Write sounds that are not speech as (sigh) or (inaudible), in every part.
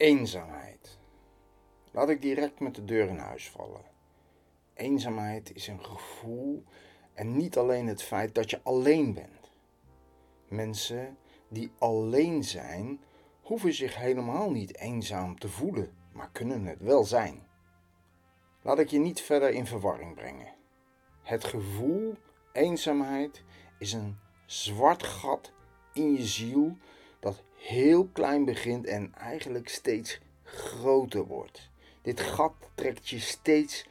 Eenzaamheid. Laat ik direct met de deur in huis vallen. Eenzaamheid is een gevoel en niet alleen het feit dat je alleen bent. Mensen die alleen zijn, hoeven zich helemaal niet eenzaam te voelen, maar kunnen het wel zijn. Laat ik je niet verder in verwarring brengen. Het gevoel eenzaamheid is een zwart gat in je ziel dat heel klein begint en eigenlijk steeds groter wordt. Dit gat trekt je steeds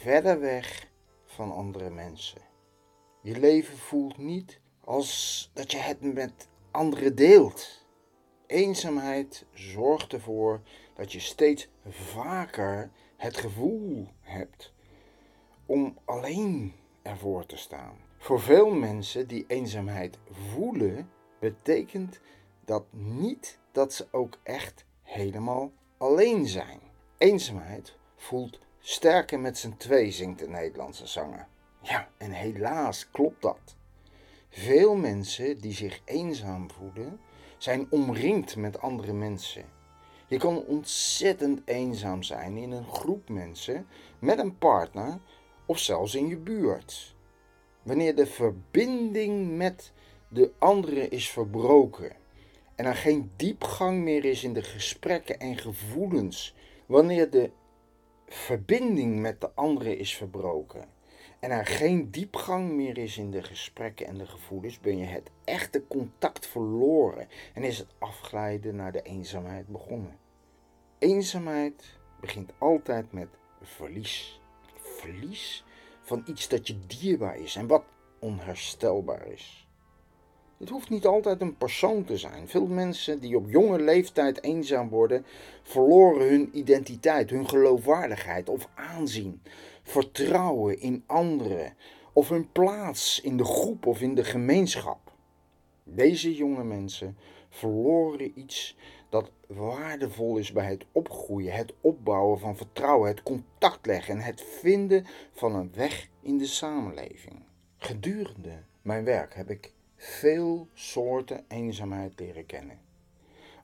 verder weg van andere mensen. Je leven voelt niet als dat je het met anderen deelt. Eenzaamheid zorgt ervoor dat je steeds vaker het gevoel hebt om alleen ervoor te staan. Voor veel mensen die eenzaamheid voelen, betekent dat niet dat ze ook echt helemaal alleen zijn. Eenzaamheid voelt sterker met z'n twee, zingt de Nederlandse zanger. Ja, en helaas klopt dat. Veel mensen die zich eenzaam voelen, zijn omringd met andere mensen. Je kan ontzettend eenzaam zijn in een groep mensen, met een partner of zelfs in je buurt. Wanneer de verbinding met de andere is verbroken en er geen diepgang meer is in de gesprekken en gevoelens, wanneer de verbinding met de andere is verbroken en er geen diepgang meer is in de gesprekken en de gevoelens, ben je het echte contact verloren en is het afglijden naar de eenzaamheid begonnen. Eenzaamheid begint altijd met verlies. Verlies van iets dat je dierbaar is en wat onherstelbaar is. Het hoeft niet altijd een persoon te zijn. Veel mensen die op jonge leeftijd eenzaam worden, verloren hun identiteit, hun geloofwaardigheid of aanzien, vertrouwen in anderen of hun plaats in de groep of in de gemeenschap. Deze jonge mensen verloren iets dat waardevol is bij het opgroeien, het opbouwen van vertrouwen, het contact leggen en het vinden van een weg in de samenleving. Gedurende mijn werk heb ik veel soorten eenzaamheid leren kennen.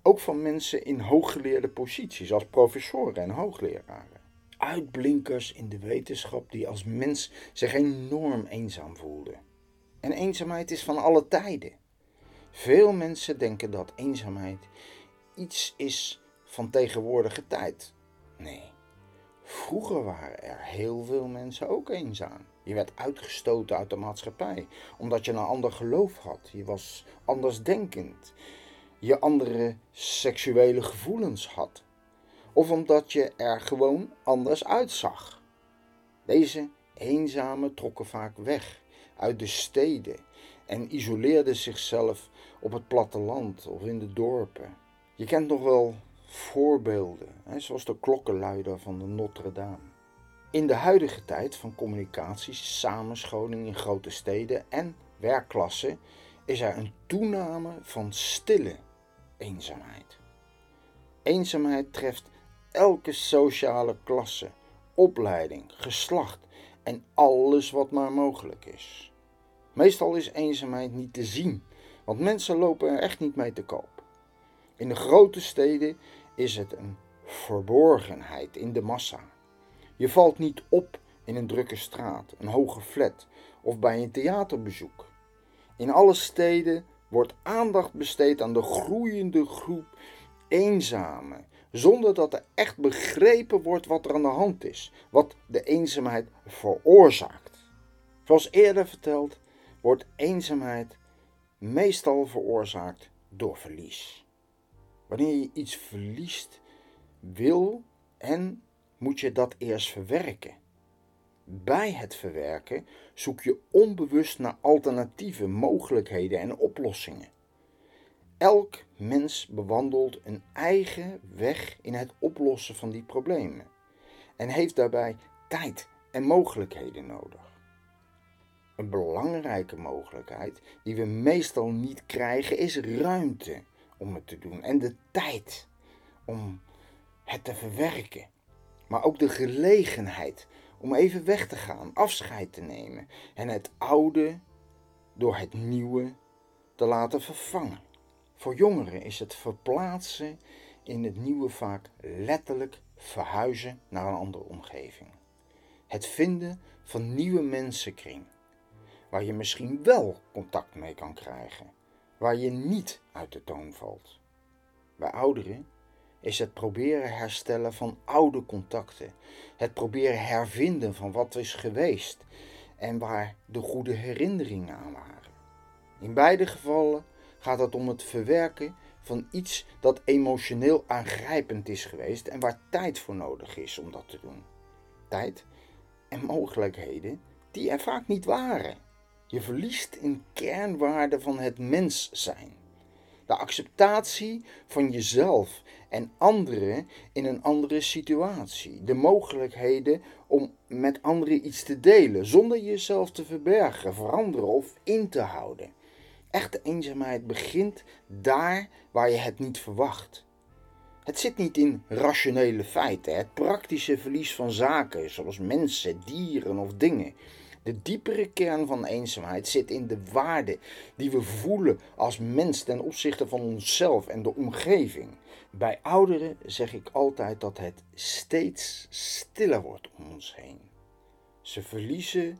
Ook van mensen in hooggeleerde posities als professoren en hoogleraren. Uitblinkers in de wetenschap die als mens zich enorm eenzaam voelden. En eenzaamheid is van alle tijden. Veel mensen denken dat eenzaamheid iets is van tegenwoordige tijd. Nee, vroeger waren er heel veel mensen ook eenzaam. Je werd uitgestoten uit de maatschappij omdat je een ander geloof had. Je was andersdenkend. Je andere seksuele gevoelens had. Of omdat je er gewoon anders uitzag. Deze eenzamen trokken vaak weg uit de steden en isoleerden zichzelf op het platteland of in de dorpen. Je kent nog wel voorbeelden, zoals de klokkenluider van de Notre Dame. In de huidige tijd van communicatie, samenscholing in grote steden en werkklassen is er een toename van stille eenzaamheid. Eenzaamheid treft elke sociale klasse, opleiding, geslacht en alles wat maar mogelijk is. Meestal is eenzaamheid niet te zien, want mensen lopen er echt niet mee te koop. In de grote steden is het een verborgenheid in de massa. Je valt niet op in een drukke straat, een hoge flat of bij een theaterbezoek. In alle steden wordt aandacht besteed aan de groeiende groep eenzamen, zonder dat er echt begrepen wordt wat er aan de hand is, wat de eenzaamheid veroorzaakt. Zoals eerder verteld, wordt eenzaamheid meestal veroorzaakt door verlies. Wanneer je iets verliest, wil en moet je dat eerst verwerken. Bij het verwerken zoek je onbewust naar alternatieve mogelijkheden en oplossingen. Elk mens bewandelt een eigen weg in het oplossen van die problemen en heeft daarbij tijd en mogelijkheden nodig. Een belangrijke mogelijkheid die we meestal niet krijgen is ruimte om het te doen en de tijd om het te verwerken maar ook de gelegenheid om even weg te gaan, afscheid te nemen en het oude door het nieuwe te laten vervangen. Voor jongeren is het verplaatsen in het nieuwe vaak letterlijk verhuizen naar een andere omgeving. Het vinden van nieuwe mensenkring, waar je misschien wel contact mee kan krijgen, waar je niet uit de toon valt. Bij ouderen is het proberen herstellen van oude contacten, het proberen hervinden van wat is geweest en waar de goede herinneringen aan waren. In beide gevallen gaat het om het verwerken van iets dat emotioneel aangrijpend is geweest en waar tijd voor nodig is om dat te doen. Tijd en mogelijkheden die er vaak niet waren. Je verliest in kernwaarde van het mens zijn. De acceptatie van jezelf en anderen in een andere situatie. De mogelijkheden om met anderen iets te delen zonder jezelf te verbergen, veranderen of in te houden. Echte eenzaamheid begint daar waar je het niet verwacht. Het zit niet in rationele feiten, het praktische verlies van zaken zoals mensen, dieren of dingen. De diepere kern van eenzaamheid zit in de waarde die we voelen als mens ten opzichte van onszelf en de omgeving. Bij ouderen zeg ik altijd dat het steeds stiller wordt om ons heen. Ze verliezen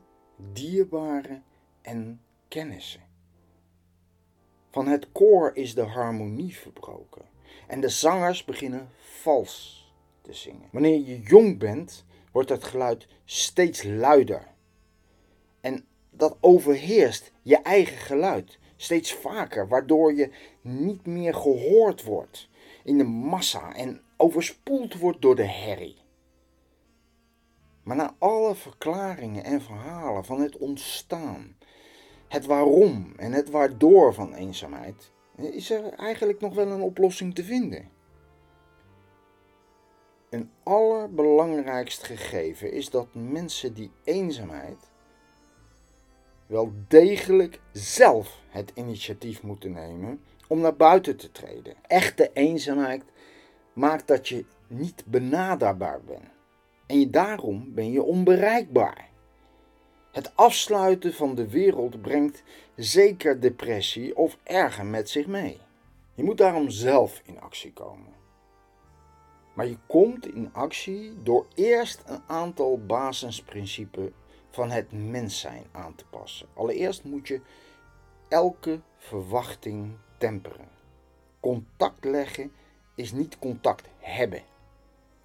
dierbare en kennissen. Van het koor is de harmonie verbroken en de zangers beginnen vals te zingen. Wanneer je jong bent, wordt het geluid steeds luider. Dat overheerst je eigen geluid steeds vaker, waardoor je niet meer gehoord wordt in de massa en overspoeld wordt door de herrie. Maar na alle verklaringen en verhalen van het ontstaan het waarom en het waardoor van eenzaamheid, is er eigenlijk nog wel een oplossing te vinden. Een allerbelangrijkst gegeven is dat mensen die eenzaamheid wel degelijk zelf het initiatief moeten nemen om naar buiten te treden. Echte eenzaamheid maakt dat je niet benaderbaar bent. En je, daarom ben je onbereikbaar. Het afsluiten van de wereld brengt zeker depressie of erger met zich mee. Je moet daarom zelf in actie komen. Maar je komt in actie door eerst een aantal basisprincipes van het mens zijn aan te passen. Allereerst moet je elke verwachting temperen. Contact leggen is niet contact hebben.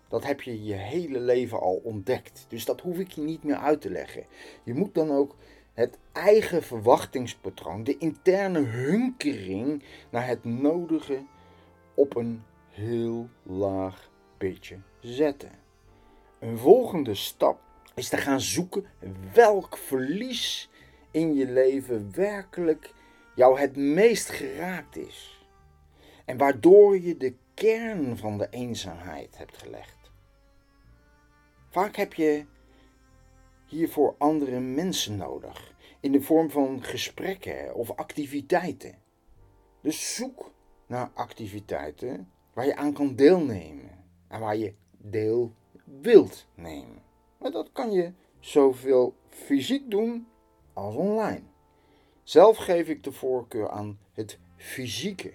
Dat heb je je hele leven al ontdekt. Dus dat hoef ik je niet meer uit te leggen. Je moet dan ook het eigen verwachtingspatroon, de interne hunkering naar het nodige op een heel laag pitje zetten. Een volgende stap is te gaan zoeken welk verlies in je leven werkelijk jou het meest geraakt is. En waardoor je de kern van de eenzaamheid hebt gelegd. Vaak heb je hiervoor andere mensen nodig, in de vorm van gesprekken of activiteiten. Dus zoek naar activiteiten waar je aan kan deelnemen en waar je deel wilt nemen. Dat kan je zoveel fysiek doen als online. Zelf geef ik de voorkeur aan het fysieke.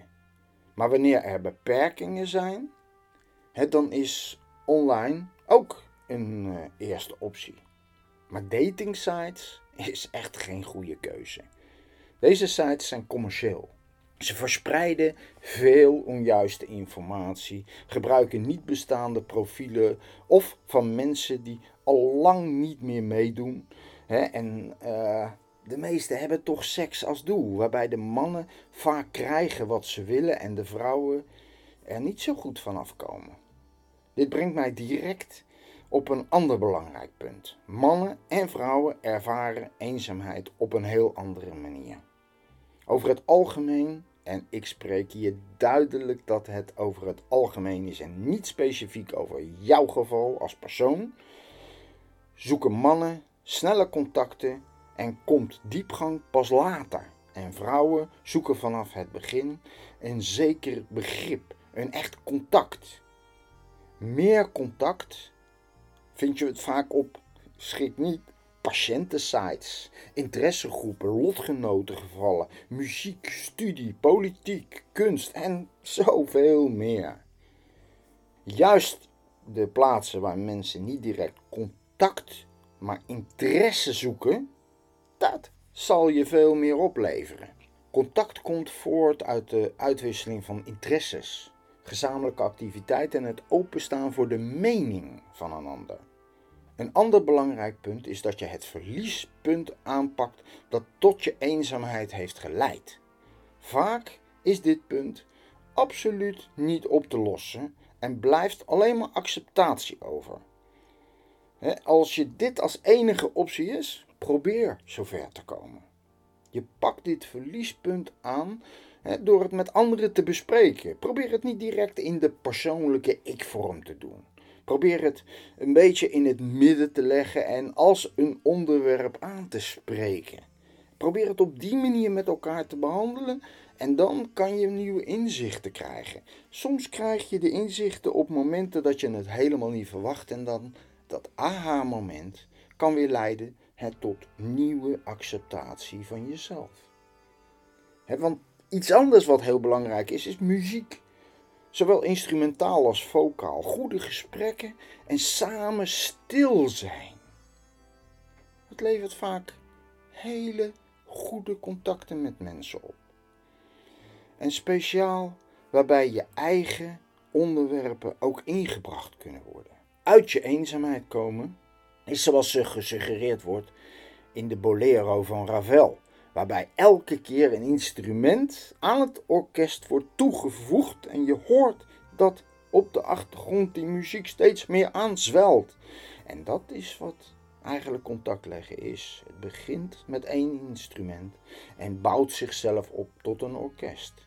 Maar wanneer er beperkingen zijn, dan is online ook een uh, eerste optie. Maar dating sites (laughs) is echt geen goede keuze. Deze sites zijn commercieel. Ze verspreiden veel onjuiste informatie, gebruiken niet bestaande profielen of van mensen die al lang niet meer meedoen. Hè? En uh, de meesten hebben toch seks als doel, waarbij de mannen vaak krijgen wat ze willen en de vrouwen er niet zo goed van afkomen. Dit brengt mij direct op een ander belangrijk punt. Mannen en vrouwen ervaren eenzaamheid op een heel andere manier. Over het algemeen, en ik spreek hier duidelijk dat het over het algemeen is en niet specifiek over jouw geval als persoon, zoeken mannen snelle contacten en komt diepgang pas later. En vrouwen zoeken vanaf het begin een zeker begrip, een echt contact. Meer contact vind je het vaak op, schrik niet, patiëntensites, interessegroepen, lotgenotengevallen, muziek, studie, politiek, kunst en zoveel meer. Juist de plaatsen waar mensen niet direct contact, maar interesse zoeken, dat zal je veel meer opleveren. Contact komt voort uit de uitwisseling van interesses, gezamenlijke activiteiten en het openstaan voor de mening van een ander. Een ander belangrijk punt is dat je het verliespunt aanpakt dat tot je eenzaamheid heeft geleid. Vaak is dit punt absoluut niet op te lossen en blijft alleen maar acceptatie over. Als je dit als enige optie is, probeer zover te komen. Je pakt dit verliespunt aan door het met anderen te bespreken. Probeer het niet direct in de persoonlijke ik-vorm te doen. Probeer het een beetje in het midden te leggen en als een onderwerp aan te spreken. Probeer het op die manier met elkaar te behandelen en dan kan je nieuwe inzichten krijgen. Soms krijg je de inzichten op momenten dat je het helemaal niet verwacht en dan dat aha-moment kan weer leiden het tot nieuwe acceptatie van jezelf. want iets anders wat heel belangrijk is, is muziek. Zowel instrumentaal als vocaal. Goede gesprekken en samen stil zijn. Het levert vaak hele goede contacten met mensen op. En speciaal waarbij je eigen onderwerpen ook ingebracht kunnen worden. Uit je eenzaamheid komen is zoals gesuggereerd wordt in de Bolero van Ravel, waarbij elke keer een instrument aan het orkest wordt toegevoegd en je hoort dat op de achtergrond die muziek steeds meer aanzwelt. En dat is wat eigenlijk contact leggen is. Het begint met één instrument en bouwt zichzelf op tot een orkest.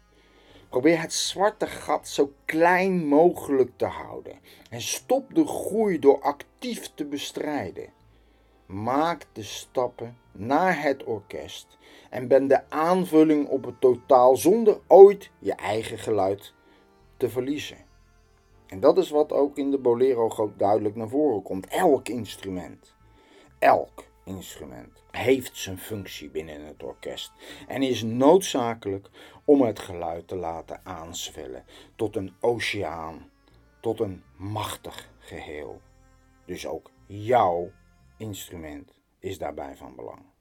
Probeer het zwarte gat zo klein mogelijk te houden en stop de groei door actief te bestrijden. Maak de stappen naar het orkest en ben de aanvulling op het totaal zonder ooit je eigen geluid te verliezen. En dat is wat ook in de Bolero duidelijk naar voren komt. Elk instrument, elk instrument heeft zijn functie binnen het orkest en is noodzakelijk om het geluid te laten aanzwellen tot een oceaan, tot een machtig geheel. Dus ook jouw instrument is daarbij van belang.